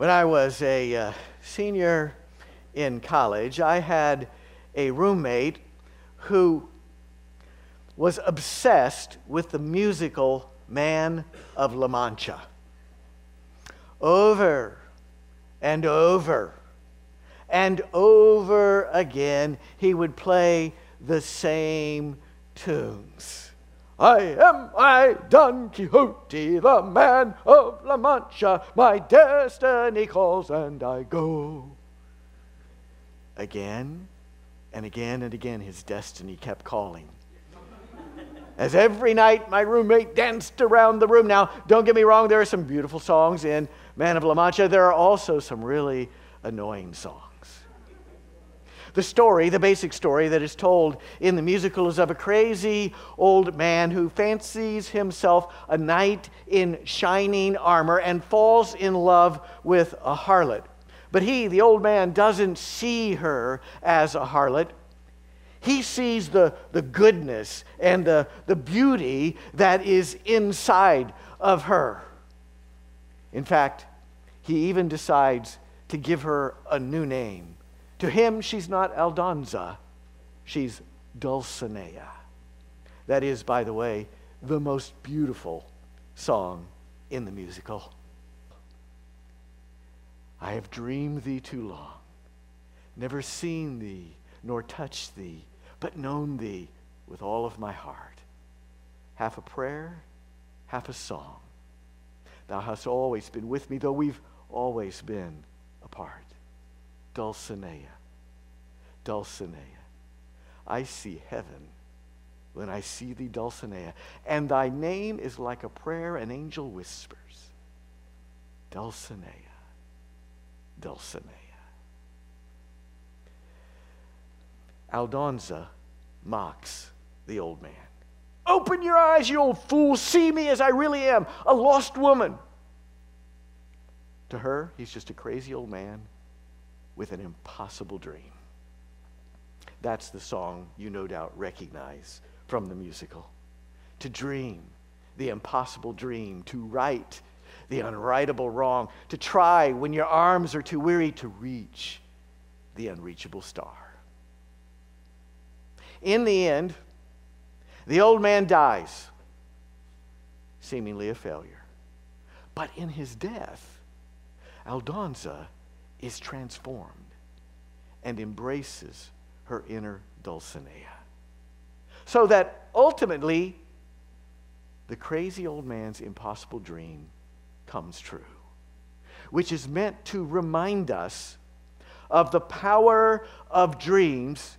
When I was a uh, senior in college, I had a roommate who was obsessed with the musical Man of La Mancha. Over and over and over again, he would play the same tunes. I am I, Don Quixote, the man of La Mancha. My destiny calls and I go. Again and again and again, his destiny kept calling. As every night my roommate danced around the room. Now, don't get me wrong, there are some beautiful songs in Man of La Mancha. There are also some really annoying songs. The story, the basic story that is told in the musical, is of a crazy old man who fancies himself a knight in shining armor and falls in love with a harlot. But he, the old man, doesn't see her as a harlot. He sees the, the goodness and the, the beauty that is inside of her. In fact, he even decides to give her a new name to him, she's not Aldonza, she's Dulcinea. That is, by the way, the most beautiful song in the musical. I have dreamed thee too long, never seen thee nor touched thee, but known thee with all of my heart. Half a prayer, half a song. Thou hast always been with me, though we've always been apart. Dulcinea. Dulcinea. I see heaven when I see thee, Dulcinea. And thy name is like a prayer an angel whispers. Dulcinea. Dulcinea. Aldonza mocks the old man. Open your eyes, you old fool. See me as I really am, a lost woman. To her, he's just a crazy old man with an impossible dream. That's the song you no doubt recognize from the musical. To dream the impossible dream, to right the unrightable wrong, to try when your arms are too weary to reach the unreachable star. In the end, the old man dies, seemingly a failure. But in his death, Aldonza is transformed and embraces her inner Dulcinea. So that ultimately, the crazy old man's impossible dream comes true, which is meant to remind us of the power of dreams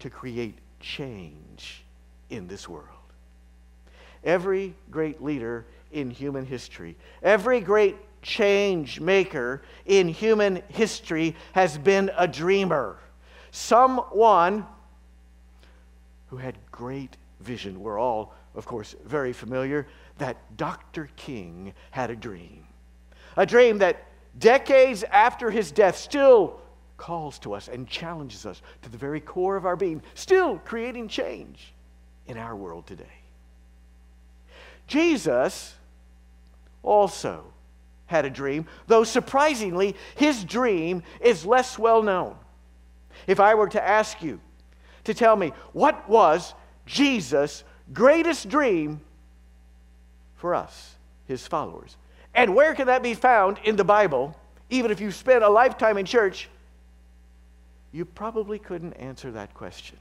to create change in this world. Every great leader in human history, every great change maker in human history has been a dreamer. Someone who had great vision. We're all, of course, very familiar that Dr. King had a dream. A dream that decades after his death still calls to us and challenges us to the very core of our being, still creating change in our world today. Jesus also had a dream, though surprisingly, his dream is less well known. If I were to ask you to tell me what was Jesus' greatest dream for us, his followers, and where can that be found in the Bible, even if you spent a lifetime in church, you probably couldn't answer that question.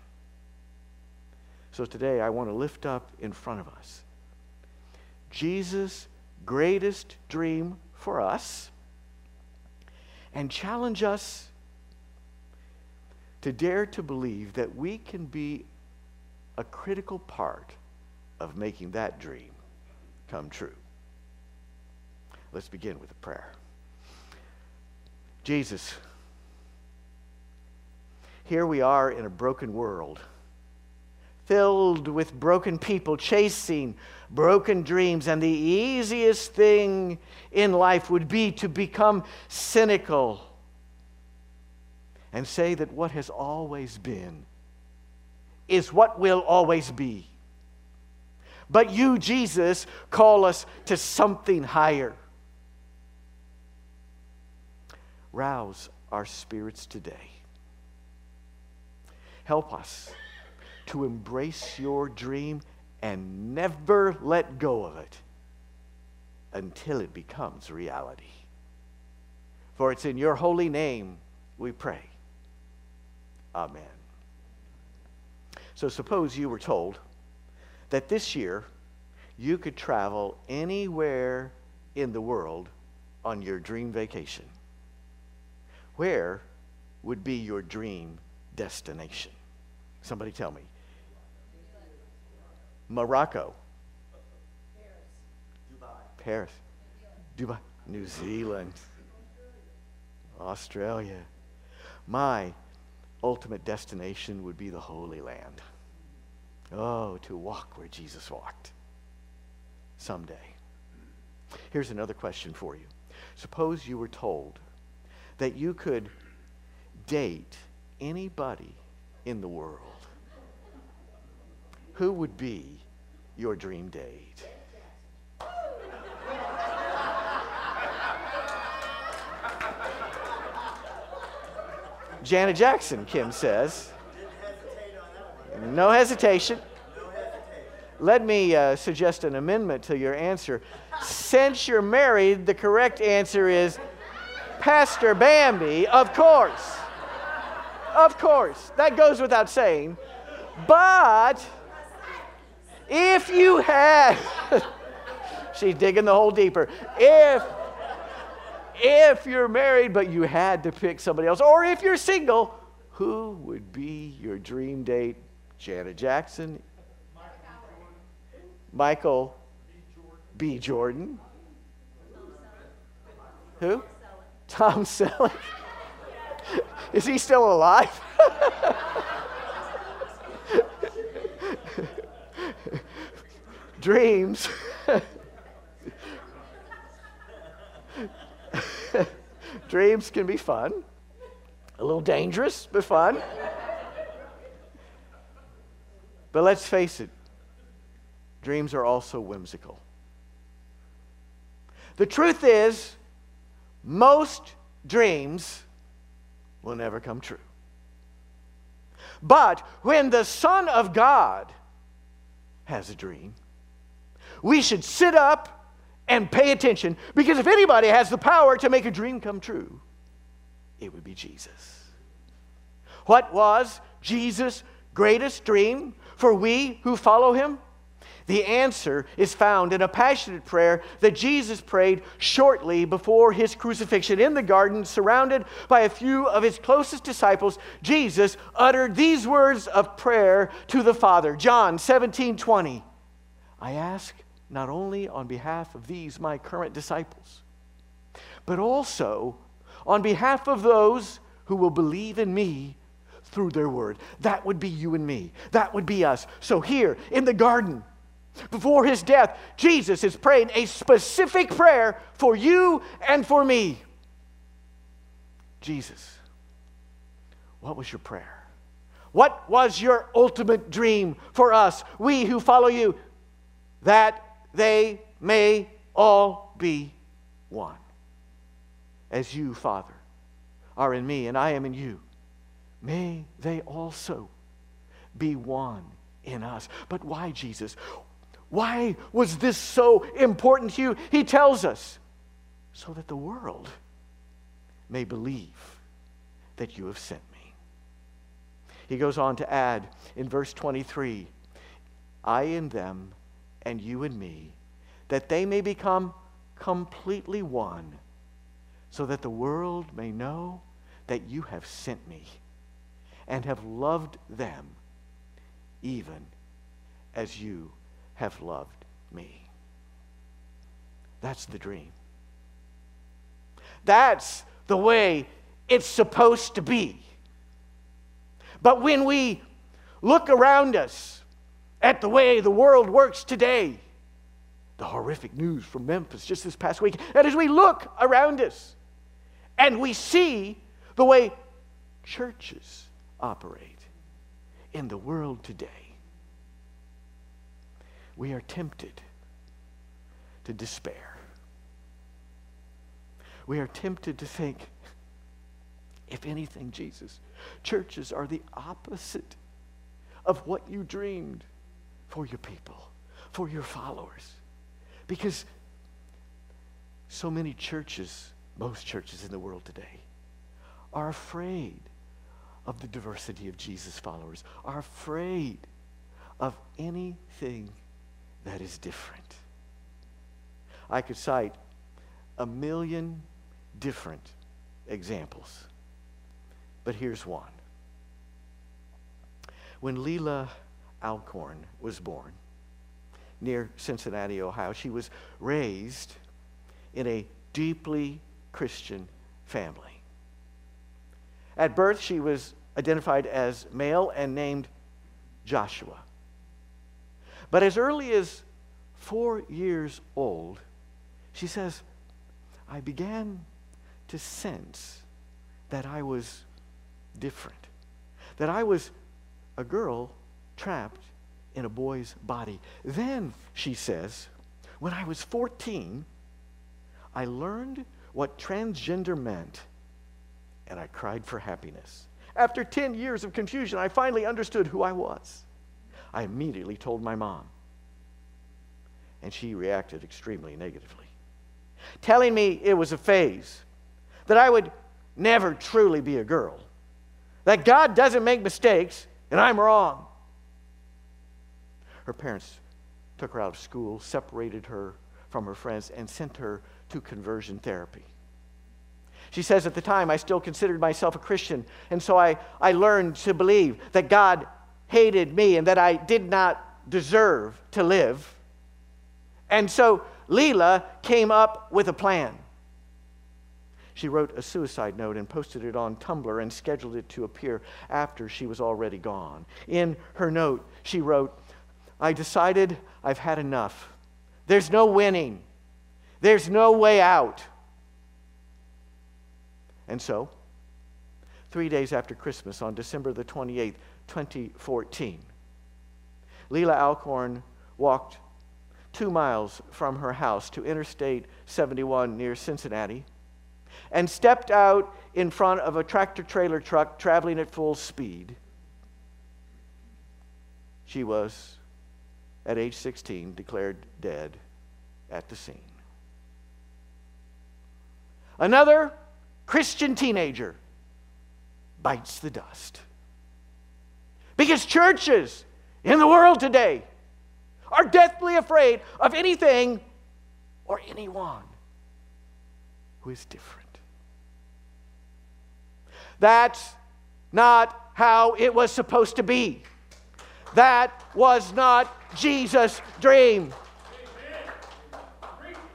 So today I want to lift up in front of us Jesus' greatest dream for us and challenge us to dare to believe that we can be a critical part of making that dream come true. Let's begin with a prayer. Jesus, here we are in a broken world, filled with broken people chasing broken dreams, and the easiest thing in life would be to become cynical and say that what has always been is what will always be. But you, Jesus, call us to something higher. rouse our spirits today. Help us to embrace your dream and never let go of it until it becomes reality. For it's in your holy name we pray. Amen. So suppose you were told that this year you could travel anywhere in the world on your dream vacation. Where would be your dream destination? Somebody tell me. Morocco. Paris. Dubai. Paris. Dubai. New Zealand. Australia. My ultimate destination would be the Holy Land. Oh, to walk where Jesus walked someday. Here's another question for you. Suppose you were told that you could date anybody in the world. Who would be your dream date? Janet Jackson, Kim says. No hesitation. Let me uh, suggest an amendment to your answer. Since you're married, the correct answer is Pastor Bambi, of course. Of course. That goes without saying. But if you had, she's digging the hole deeper. If if you're married but you had to pick somebody else, or if you're single, who would be your dream date? Janet Jackson, Michael B. Jordan. Who? Tom Selleck. Is he still alive? Dreams. Dreams can be fun, a little dangerous, but fun. But let's face it, dreams are also whimsical. The truth is, most dreams will never come true. But when the Son of God has a dream, we should sit up and pay attention because if anybody has the power to make a dream come true, it would be Jesus. What was Jesus' greatest dream for we who follow him? The answer is found in a passionate prayer that Jesus prayed shortly before his crucifixion in the garden, surrounded by a few of his closest disciples. Jesus uttered these words of prayer to the Father John 17 20. I ask not only on behalf of these, my current disciples, but also on behalf of those who will believe in me through their word. That would be you and me. That would be us. So, here in the garden, before his death, Jesus is praying a specific prayer for you and for me. Jesus, what was your prayer? What was your ultimate dream for us, we who follow you? That they may all be one. As you, Father, are in me and I am in you, may they also be one in us. But why, Jesus? Why was this so important to you? He tells us so that the world may believe that you have sent me. He goes on to add in verse 23 I in them and you and me, that they may become completely one, so that the world may know that you have sent me and have loved them even as you have loved me. That's the dream. That's the way it's supposed to be. But when we look around us at the way the world works today, the horrific news from Memphis just this past week, and as we look around us and we see the way churches operate in the world today, we are tempted to despair. We are tempted to think, If anything, Jesus, churches are the opposite of what you dreamed for your people, for your followers. Because so many churches, most churches in the world today, are afraid of the diversity of Jesus' followers, are afraid of anything that is different. I could cite a million different examples, but here's one. When Leelah Alcorn was born near Cincinnati, Ohio, she was raised in a deeply Christian family. At birth, she was identified as male and named Joshua. But as early as four years old, she says, I began to sense that I was different, that I was a girl trapped in a boy's body. Then, she says, when I was 14, I learned what transgender meant, and I cried for happiness. After 10 years of confusion, I finally understood who I was. I immediately told my mom, and she reacted extremely negatively, telling me it was a phase, that I would never truly be a girl, that God doesn't make mistakes, and I'm wrong. Her parents took her out of school, separated her from her friends, and sent her to conversion therapy. She says, At the time, I still considered myself a Christian, and so I, I learned to believe that God hated me and that I did not deserve to live. And so Leelah came up with a plan. She wrote a suicide note and posted it on Tumblr and scheduled it to appear after she was already gone. In her note, she wrote, I decided I've had enough. There's no winning, there's no way out. And so, three days after Christmas, on December the 28th, 2014, Leelah Alcorn walked two miles from her house to Interstate 71 near Cincinnati and stepped out in front of a tractor trailer truck traveling at full speed. She was, at age 16, declared dead at the scene. Another Christian teenager bites the dust. Because churches in the world today are deathly afraid of anything or anyone who is different. That's not how it was supposed to be. That was not Jesus' dream.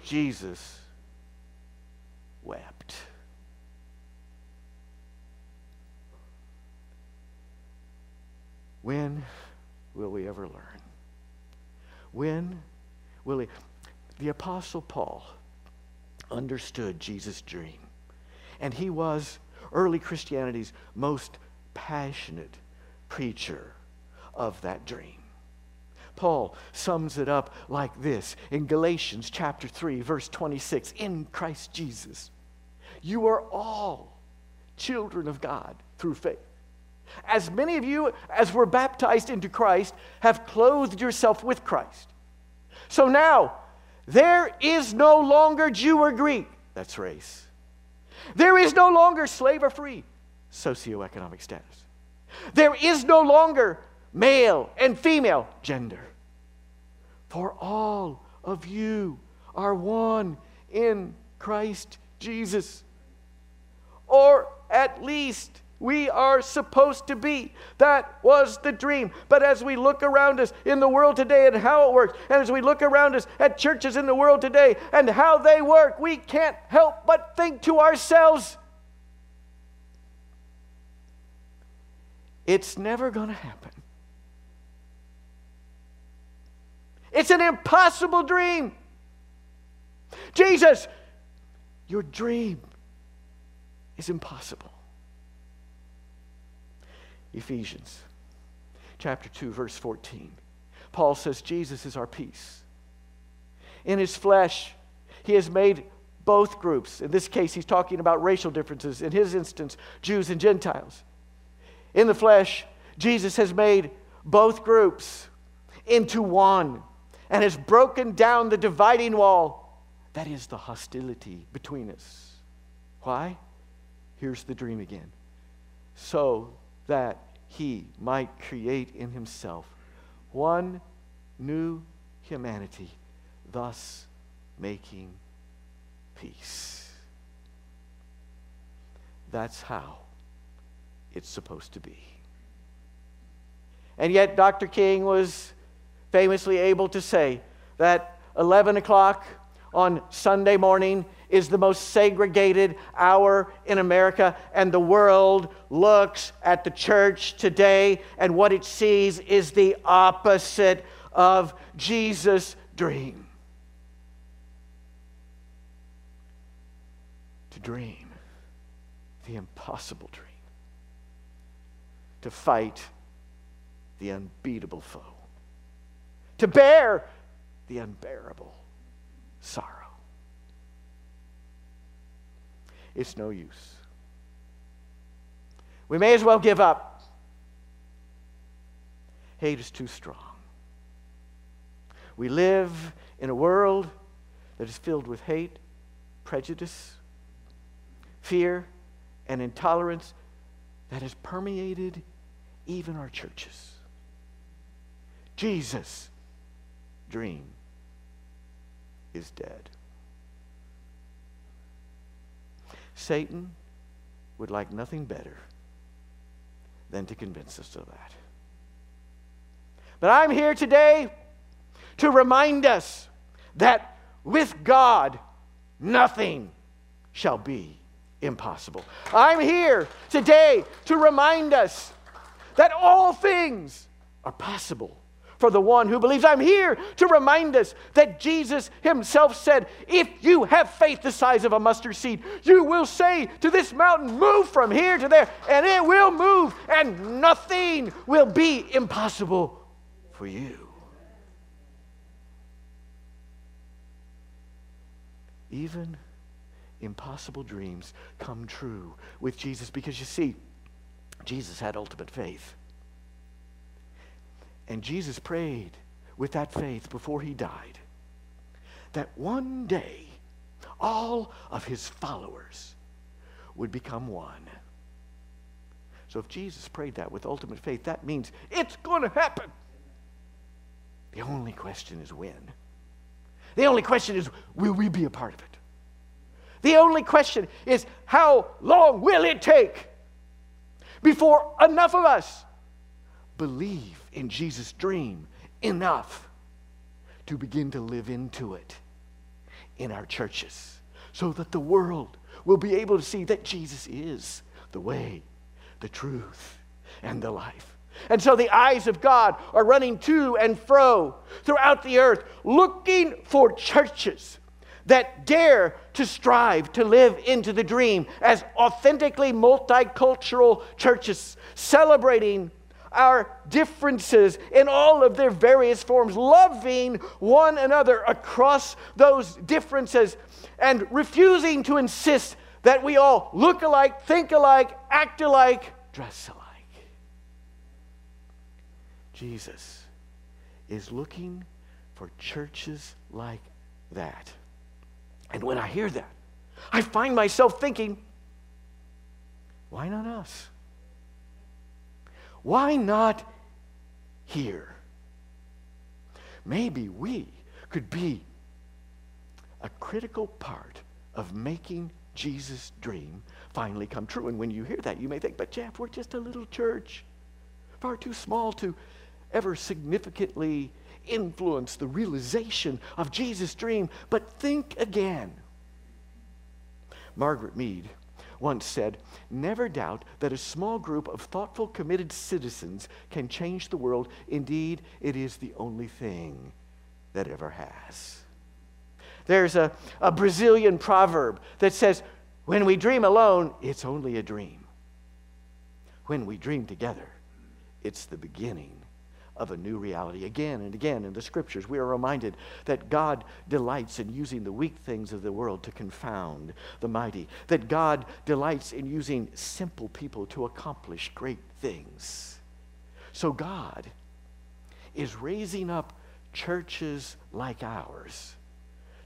Jesus When will we ever learn? When will he? The Apostle Paul understood Jesus' dream, and he was early Christianity's most passionate preacher of that dream. Paul sums it up like this in Galatians chapter 3 verse 26 in Christ Jesus you are all children of God through faith as many of you as were baptized into Christ have clothed yourself with Christ. So now, there is no longer Jew or Greek, that's race. There is no longer slave or free, socioeconomic status. There is no longer male and female, gender. For all of you are one in Christ Jesus. Or at least we are supposed to be. That was the dream. But as we look around us in the world today and how it works, and as we look around us at churches in the world today and how they work, we can't help but think to ourselves, it's never going to happen. It's an impossible dream. Jesus, your dream is impossible. Ephesians chapter 2, verse 14. Paul says, Jesus is our peace. In his flesh, he has made both groups. In this case, he's talking about racial differences. In his instance, Jews and Gentiles. In the flesh, Jesus has made both groups into one and has broken down the dividing wall. That is the hostility between us. Why? Here's the dream again. So that he might create in himself one new humanity, thus making peace. That's how it's supposed to be. And yet, Dr. King was famously able to say that 11 o'clock on Sunday morning is the most segregated hour in America, and the world looks at the church today, and what it sees is the opposite of Jesus' dream. To dream the impossible dream, to fight the unbeatable foe, to bear the unbearable sorrow. It's no use. We may as well give up. Hate is too strong. We live in a world that is filled with hate, prejudice, fear, and intolerance that has permeated even our churches. Jesus' dream is dead. Satan would like nothing better than to convince us of that. But I'm here today to remind us that with God, nothing shall be impossible. I'm here today to remind us that all things are possible for the one who believes. I'm here to remind us that Jesus himself said, If you have faith the size of a mustard seed, you will say to this mountain, Move from here to there, and it will move, and nothing will be impossible for you. Even impossible dreams come true with Jesus because you see, Jesus had ultimate faith. And Jesus prayed with that faith before he died that one day all of his followers would become one. So if Jesus prayed that with ultimate faith, that means it's going to happen. The only question is when. The only question is will we be a part of it? The only question is how long will it take before enough of us believe in Jesus' dream enough to begin to live into it in our churches so that the world will be able to see that Jesus is the way, the truth, and the life. And so the eyes of God are running to and fro throughout the earth, looking for churches that dare to strive to live into the dream as authentically multicultural churches, celebrating our differences in all of their various forms, loving one another across those differences, and refusing to insist that we all look alike, think alike, act alike, dress alike. Jesus is looking for churches like that. And when I hear that, I find myself thinking, why not us? Why not here? Maybe we could be a critical part of making Jesus' dream finally come true. And when you hear that, you may think, but Jeff, we're just a little church, far too small to ever significantly influence the realization of Jesus' dream. But think again. Margaret Mead once said, Never doubt that a small group of thoughtful, committed citizens can change the world. Indeed, it is the only thing that ever has. There's a, a Brazilian proverb that says, When we dream alone, it's only a dream. When we dream together, it's the beginning of a new reality. Again and again in the scriptures, we are reminded that God delights in using the weak things of the world to confound the mighty, that God delights in using simple people to accomplish great things. So God is raising up churches like ours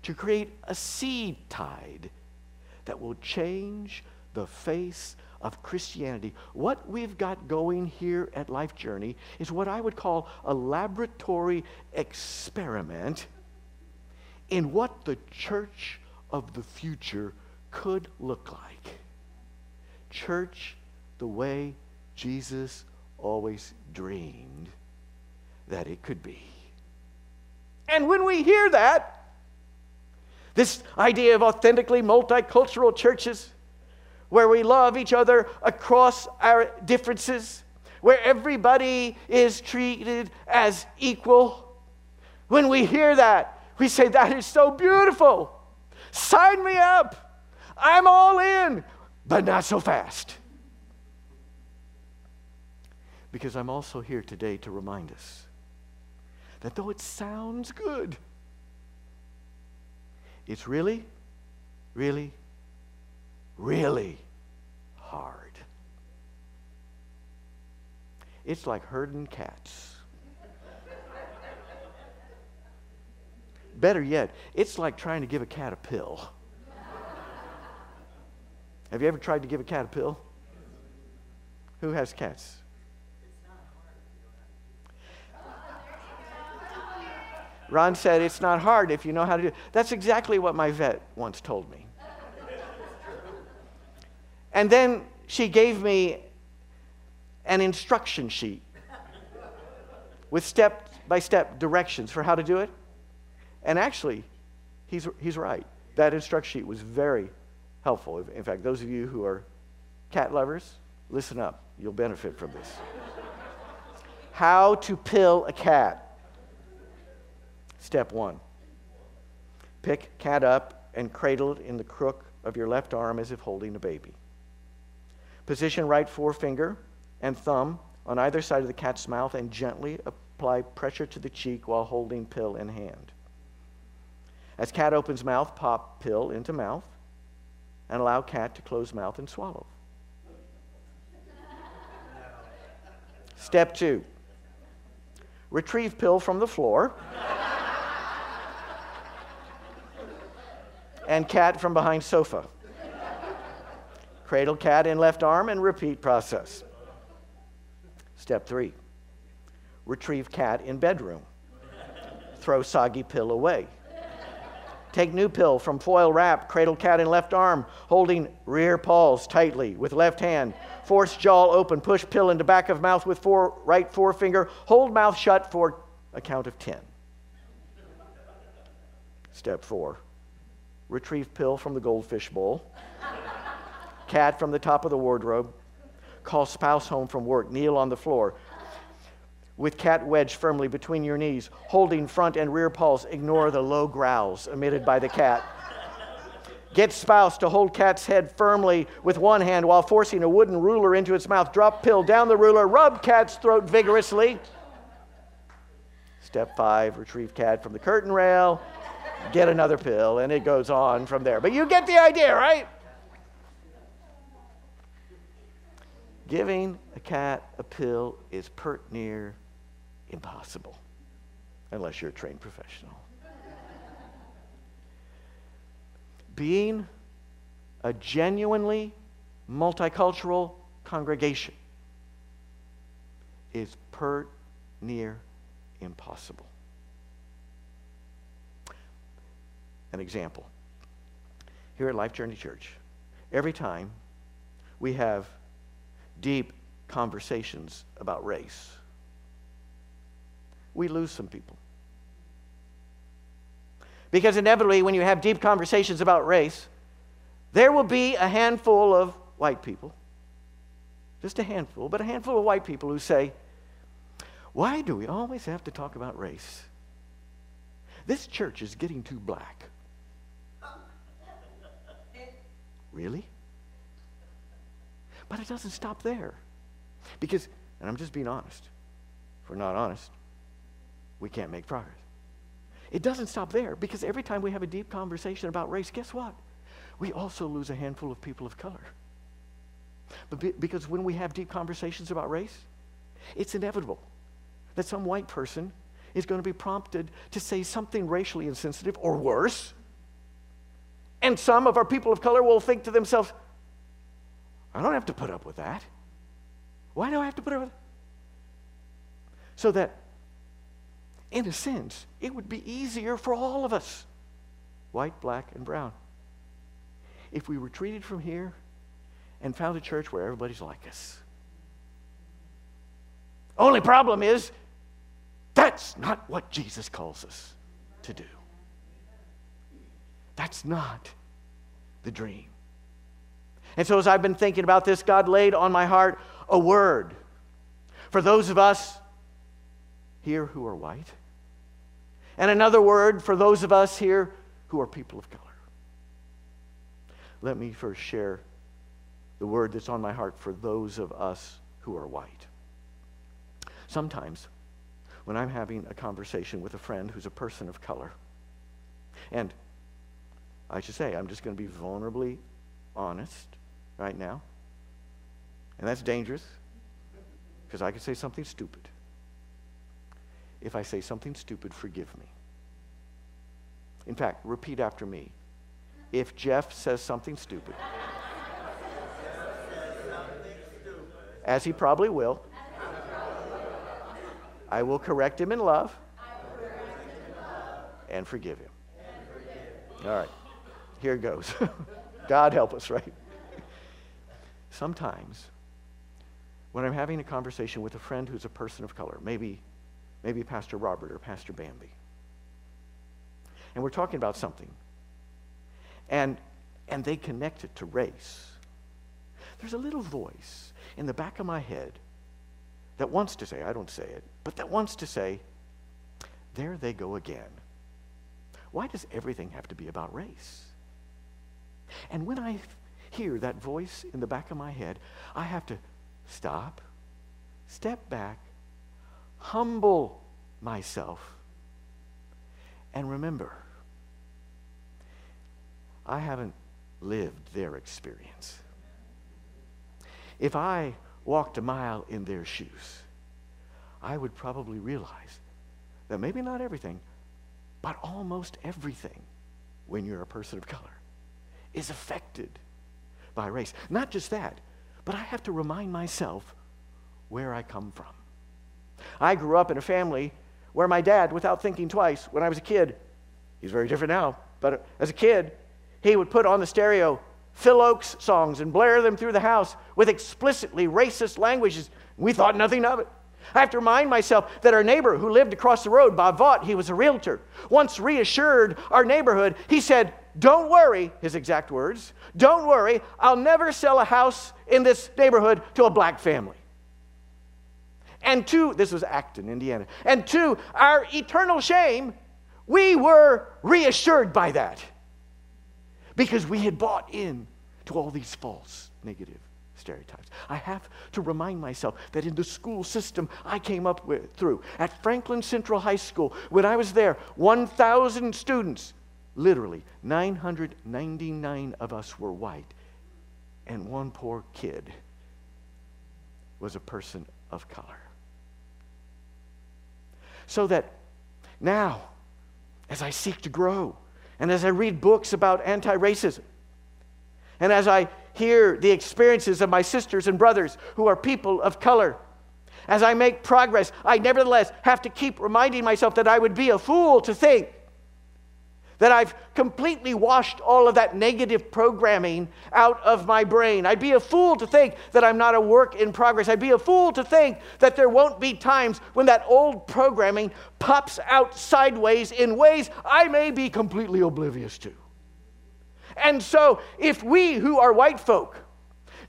to create a seed tide that will change the face of Christianity. What we've got going here at Life Journey is what I would call a laboratory experiment in what the church of the future could look like. Church the way Jesus always dreamed that it could be. And when we hear that, this idea of authentically multicultural churches, where we love each other across our differences, where everybody is treated as equal. When we hear that, we say, That is so beautiful. Sign me up. I'm all in, but not so fast. Because I'm also here today to remind us that though it sounds good, it's really, really, really hard. It's like herding cats. Better yet, it's like trying to give a cat a pill. Have you ever tried to give a cat a pill? Who has cats? Ron said it's not hard if you know how to do it. That's exactly what my vet once told me. And then she gave me an instruction sheet with step by step directions for how to do it. And actually, he's, he's right. That instruction sheet was very helpful. In fact, those of you who are cat lovers, listen up. You'll benefit from this. how to pill a cat. Step one pick cat up and cradle it in the crook of your left arm as if holding a baby. Position right forefinger and thumb on either side of the cat's mouth and gently apply pressure to the cheek while holding pill in hand. As cat opens mouth, pop pill into mouth and allow cat to close mouth and swallow. Step two retrieve pill from the floor and cat from behind sofa. Cradle cat in left arm and repeat process. Step three retrieve cat in bedroom. Throw soggy pill away. Take new pill from foil wrap, cradle cat in left arm, holding rear paws tightly with left hand. Force jaw open, push pill into back of mouth with right forefinger. Hold mouth shut for a count of 10. Step four retrieve pill from the goldfish bowl cat from the top of the wardrobe, call spouse home from work, kneel on the floor with cat wedged firmly between your knees, holding front and rear paws. Ignore the low growls emitted by the cat. Get spouse to hold cat's head firmly with one hand while forcing a wooden ruler into its mouth. Drop pill down the ruler, rub cat's throat vigorously. Step five, retrieve cat from the curtain rail, get another pill, and it goes on from there. But you get the idea, right? Giving a cat a pill is pert near impossible unless you're a trained professional. Being a genuinely multicultural congregation is pert near impossible. An example. Here at Life Journey Church, every time we have deep conversations about race, we lose some people. Because inevitably, when you have deep conversations about race, there will be a handful of white people, just a handful, but a handful of white people who say, Why do we always have to talk about race? This church is getting too black. Really? But it doesn't stop there. Because, and I'm just being honest, if we're not honest, we can't make progress. It doesn't stop there because every time we have a deep conversation about race, guess what? We also lose a handful of people of color. But be, because when we have deep conversations about race, it's inevitable that some white person is going to be prompted to say something racially insensitive or worse. And some of our people of color will think to themselves, I don't have to put up with that. Why do I have to put up with it? So that, in a sense, it would be easier for all of us, white, black, and brown, if we retreated from here and found a church where everybody's like us. Only problem is, that's not what Jesus calls us to do. That's not the dream. And so, as I've been thinking about this, God laid on my heart a word for those of us here who are white, and another word for those of us here who are people of color. Let me first share the word that's on my heart for those of us who are white. Sometimes, when I'm having a conversation with a friend who's a person of color, and I should say, I'm just going to be vulnerably honest right now, and that's dangerous because I could say something stupid. If I say something stupid, forgive me. In fact, repeat after me. If Jeff says something stupid, as he probably will. I will correct him in love and forgive him. All right, here goes. God help us, right? Sometimes when I'm having a conversation with a friend who's a person of color, maybe, maybe Pastor Robert or Pastor Bambi, and we're talking about something, and, and they connect it to race, there's a little voice in the back of my head that wants to say, I don't say it, but that wants to say, there they go again. Why does everything have to be about race? And when I hear that voice in the back of my head, I have to stop, step back, humble myself, and remember, I haven't lived their experience. If I walked a mile in their shoes, I would probably realize that maybe not everything, but almost everything, when you're a person of color, is affected by race. Not just that, but I have to remind myself where I come from. I grew up in a family where my dad, without thinking twice, when I was a kid, he's very different now, but as a kid, he would put on the stereo Phil Ochs songs and blare them through the house with explicitly racist languages. We thought nothing of it. I have to remind myself that our neighbor who lived across the road, Bob Vaught, he was a realtor, once reassured our neighborhood. He said, Don't worry, his exact words, don't worry, I'll never sell a house in this neighborhood to a black family. And two, this was Acton, Indiana. And two, our eternal shame, we were reassured by that because we had bought in to all these false negative stereotypes. I have to remind myself that in the school system I came up with, through, at Franklin Central High School, when I was there, 1,000 students, literally 999 of us were white, and one poor kid was a person of color. So that now, as I seek to grow, and as I read books about anti racism, and as I hear the experiences of my sisters and brothers who are people of color, as I make progress, I nevertheless have to keep reminding myself that I would be a fool to think that I've completely washed all of that negative programming out of my brain. I'd be a fool to think that I'm not a work in progress. I'd be a fool to think that there won't be times when that old programming pops out sideways in ways I may be completely oblivious to. And so, if we who are white folk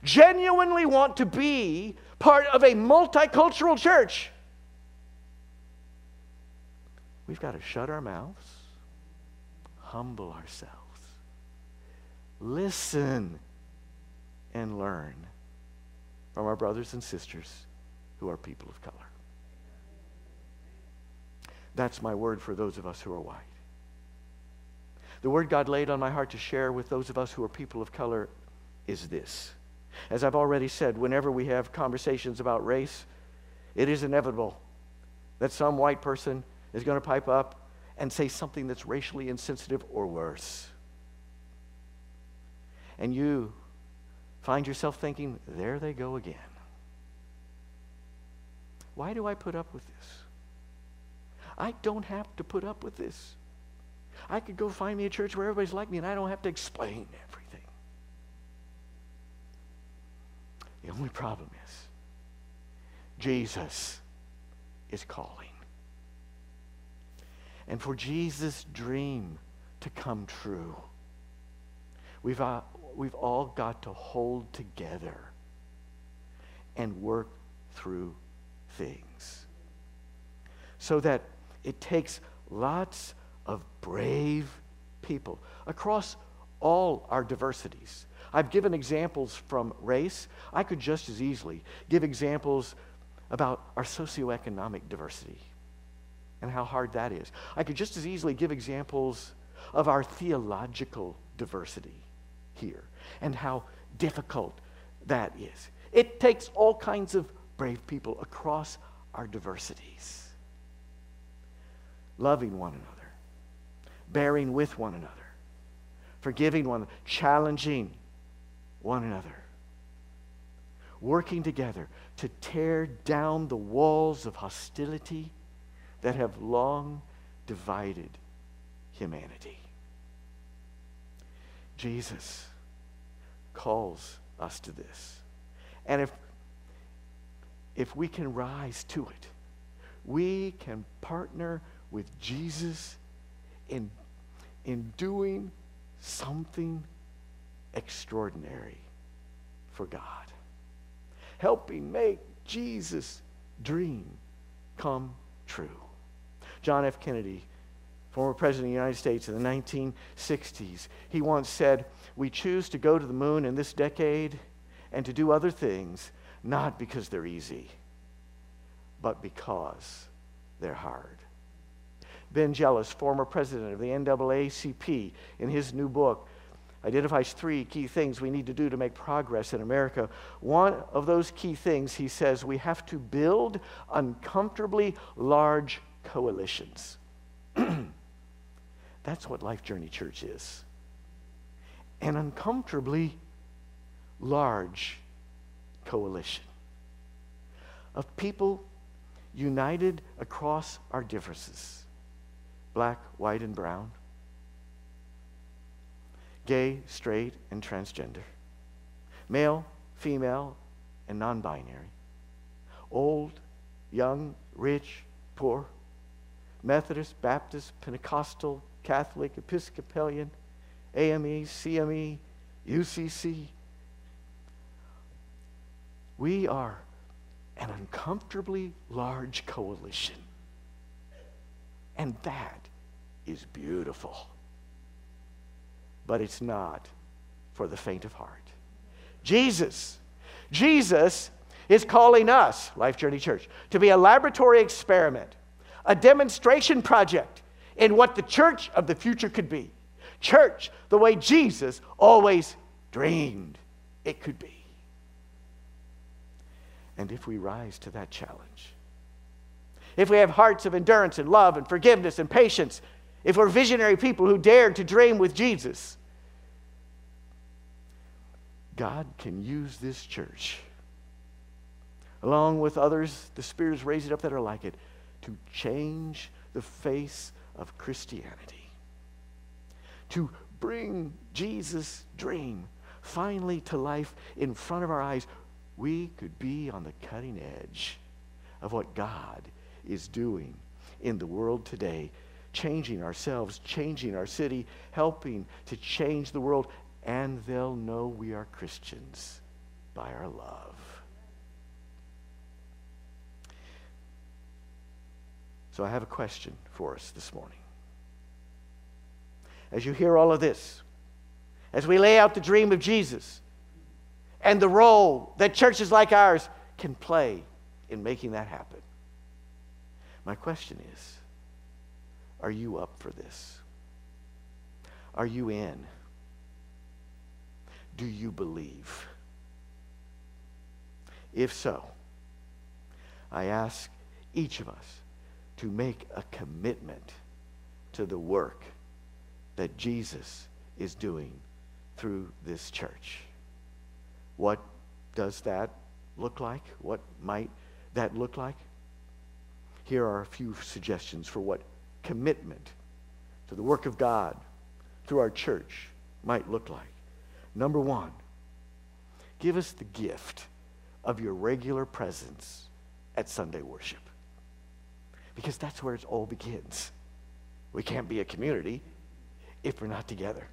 genuinely want to be part of a multicultural church, we've got to shut our mouths humble ourselves, listen, and learn from our brothers and sisters who are people of color. That's my word for those of us who are white. The word God laid on my heart to share with those of us who are people of color is this. As I've already said, whenever we have conversations about race, it is inevitable that some white person is going to pipe up and say something that's racially insensitive or worse. And you find yourself thinking, there they go again. Why do I put up with this? I don't have to put up with this. I could go find me a church where everybody's like me and I don't have to explain everything. The only problem is Jesus is calling. And for Jesus' dream to come true, we've, uh, we've all got to hold together and work through things. So that it takes lots of brave people across all our diversities. I've given examples from race. I could just as easily give examples about our socioeconomic diversity and how hard that is. I could just as easily give examples of our theological diversity here and how difficult that is. It takes all kinds of brave people across our diversities. Loving one another, bearing with one another, forgiving one another, challenging one another, working together to tear down the walls of hostility that have long divided humanity. Jesus calls us to this. And if, if we can rise to it, we can partner with Jesus in, in doing something extraordinary for God, helping make Jesus' dream come true. John F. Kennedy, former president of the United States in the 1960s, he once said, We choose to go to the moon in this decade and to do other things, not because they're easy, but because they're hard. Ben Jealous, former president of the NAACP, in his new book, identifies three key things we need to do to make progress in America. One of those key things, he says, we have to build uncomfortably large coalitions. That's what Life Journey Church is. An uncomfortably large coalition of people united across our differences. Black, white, and brown, gay, straight, and transgender, male, female, and non binary, old, young, rich, poor Methodist, Baptist, Pentecostal, Catholic, Episcopalian, AME, CME, UCC. We are an uncomfortably large coalition. And that is beautiful. But it's not for the faint of heart. Jesus, Jesus is calling us, Life Journey Church, to be a laboratory experiment a demonstration project in what the church of the future could be. Church, the way Jesus always dreamed it could be. And if we rise to that challenge, if we have hearts of endurance and love and forgiveness and patience, if we're visionary people who dare to dream with Jesus, God can use this church, along with others the Spirit is raising up that are like it, to change the face of Christianity, to bring Jesus' dream finally to life in front of our eyes, we could be on the cutting edge of what God is doing in the world today, changing ourselves, changing our city, helping to change the world, and they'll know we are Christians by our love. So I have a question for us this morning. As you hear all of this, as we lay out the dream of Jesus and the role that churches like ours can play in making that happen, my question is Are you up for this? Are you in? Do you believe? If so, I ask each of us to make a commitment to the work that Jesus is doing through this church. What does that look like? What might that look like? Here are a few suggestions for what commitment to the work of God through our church might look like. Number one, give us the gift of your regular presence at Sunday worship. Because that's where it all begins. We can't be a community if we're not together.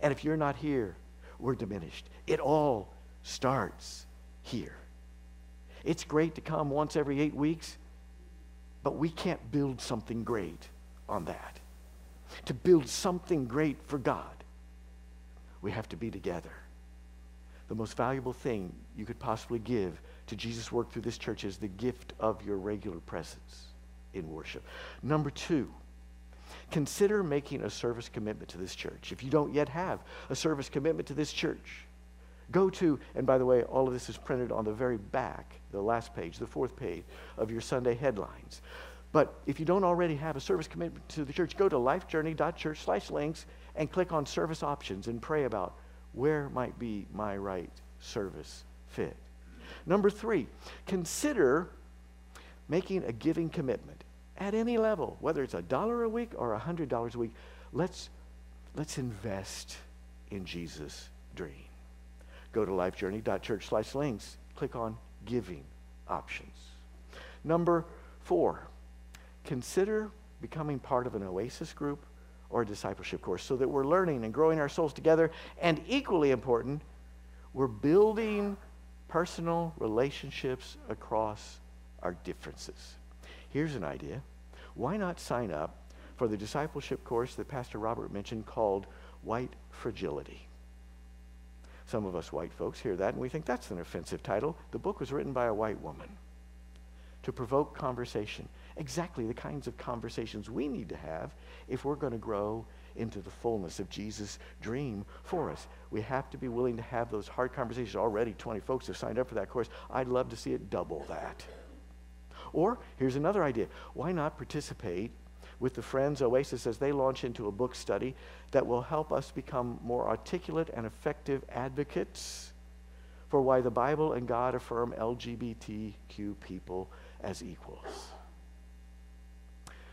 And if you're not here, we're diminished. It all starts here. It's great to come once every eight weeks, but we can't build something great on that. To build something great for God, we have to be together. The most valuable thing you could possibly give to Jesus' work through this church is the gift of your regular presence in worship. Number two, consider making a service commitment to this church. If you don't yet have a service commitment to this church, go to, and by the way, all of this is printed on the very back, the last page, the fourth page of your Sunday headlines. But if you don't already have a service commitment to the church, go to lifejourney.church slash links and click on service options and pray about where might be my right service fit. Number three, consider making a giving commitment at any level, whether it's a dollar a week or a hundred dollars a week. Let's, let's invest in Jesus' dream. Go to lifejourney.church slash links, click on giving options. Number four, consider becoming part of an Oasis group or a discipleship course so that we're learning and growing our souls together. And equally important, we're building personal relationships across our differences. Here's an idea. Why not sign up for the discipleship course that Pastor Robert mentioned called White Fragility? Some of us white folks hear that and we think that's an offensive title. The book was written by a white woman to provoke conversation. Exactly the kinds of conversations we need to have if we're going to grow into the fullness of Jesus' dream for us. We have to be willing to have those hard conversations. Already 20 folks have signed up for that course. I'd love to see it double that. Or here's another idea. Why not participate with the Friends Oasis as they launch into a book study that will help us become more articulate and effective advocates for why the Bible and God affirm LGBTQ people as equals.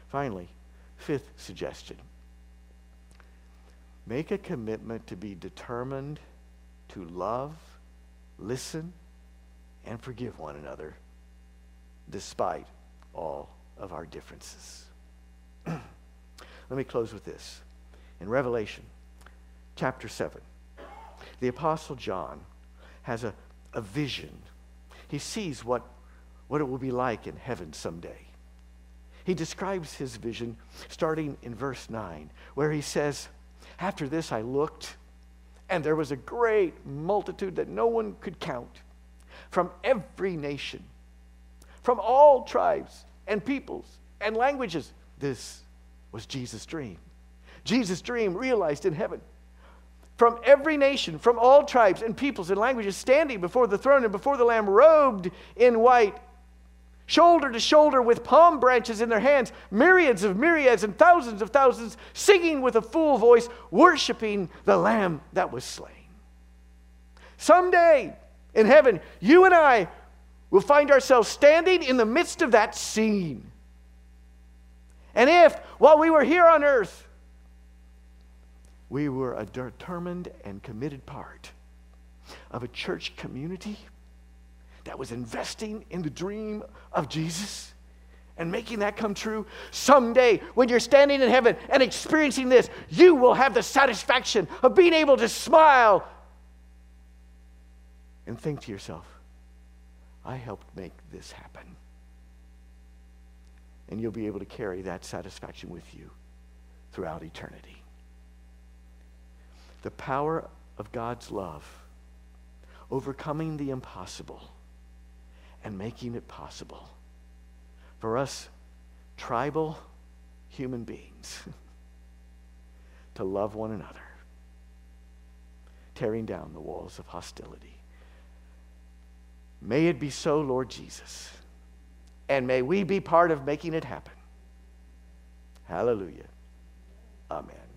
Finally, fifth suggestion make a commitment to be determined to love, listen, and forgive one another despite all of our differences. Let me close with this. In Revelation chapter 7, the Apostle John has a, a vision. He sees what, what it will be like in heaven someday. He describes his vision starting in verse 9, where he says, After this I looked, and there was a great multitude that no one could count from every nation, from all tribes and peoples and languages. This was Jesus' dream. Jesus' dream realized in heaven. From every nation, from all tribes and peoples and languages, standing before the throne and before the Lamb, robed in white, shoulder to shoulder with palm branches in their hands, myriads of myriads and thousands of thousands, singing with a full voice, worshiping the Lamb that was slain. Someday in heaven, you and I will find ourselves standing in the midst of that scene. And if, while we were here on earth, we were a determined and committed part of a church community that was investing in the dream of Jesus and making that come true. Someday, when you're standing in heaven and experiencing this, you will have the satisfaction of being able to smile and think to yourself, I helped make this happen. And you'll be able to carry that satisfaction with you throughout eternity the power of God's love, overcoming the impossible and making it possible for us tribal human beings to love one another, tearing down the walls of hostility. May it be so, Lord Jesus. And may we be part of making it happen. Hallelujah. Amen.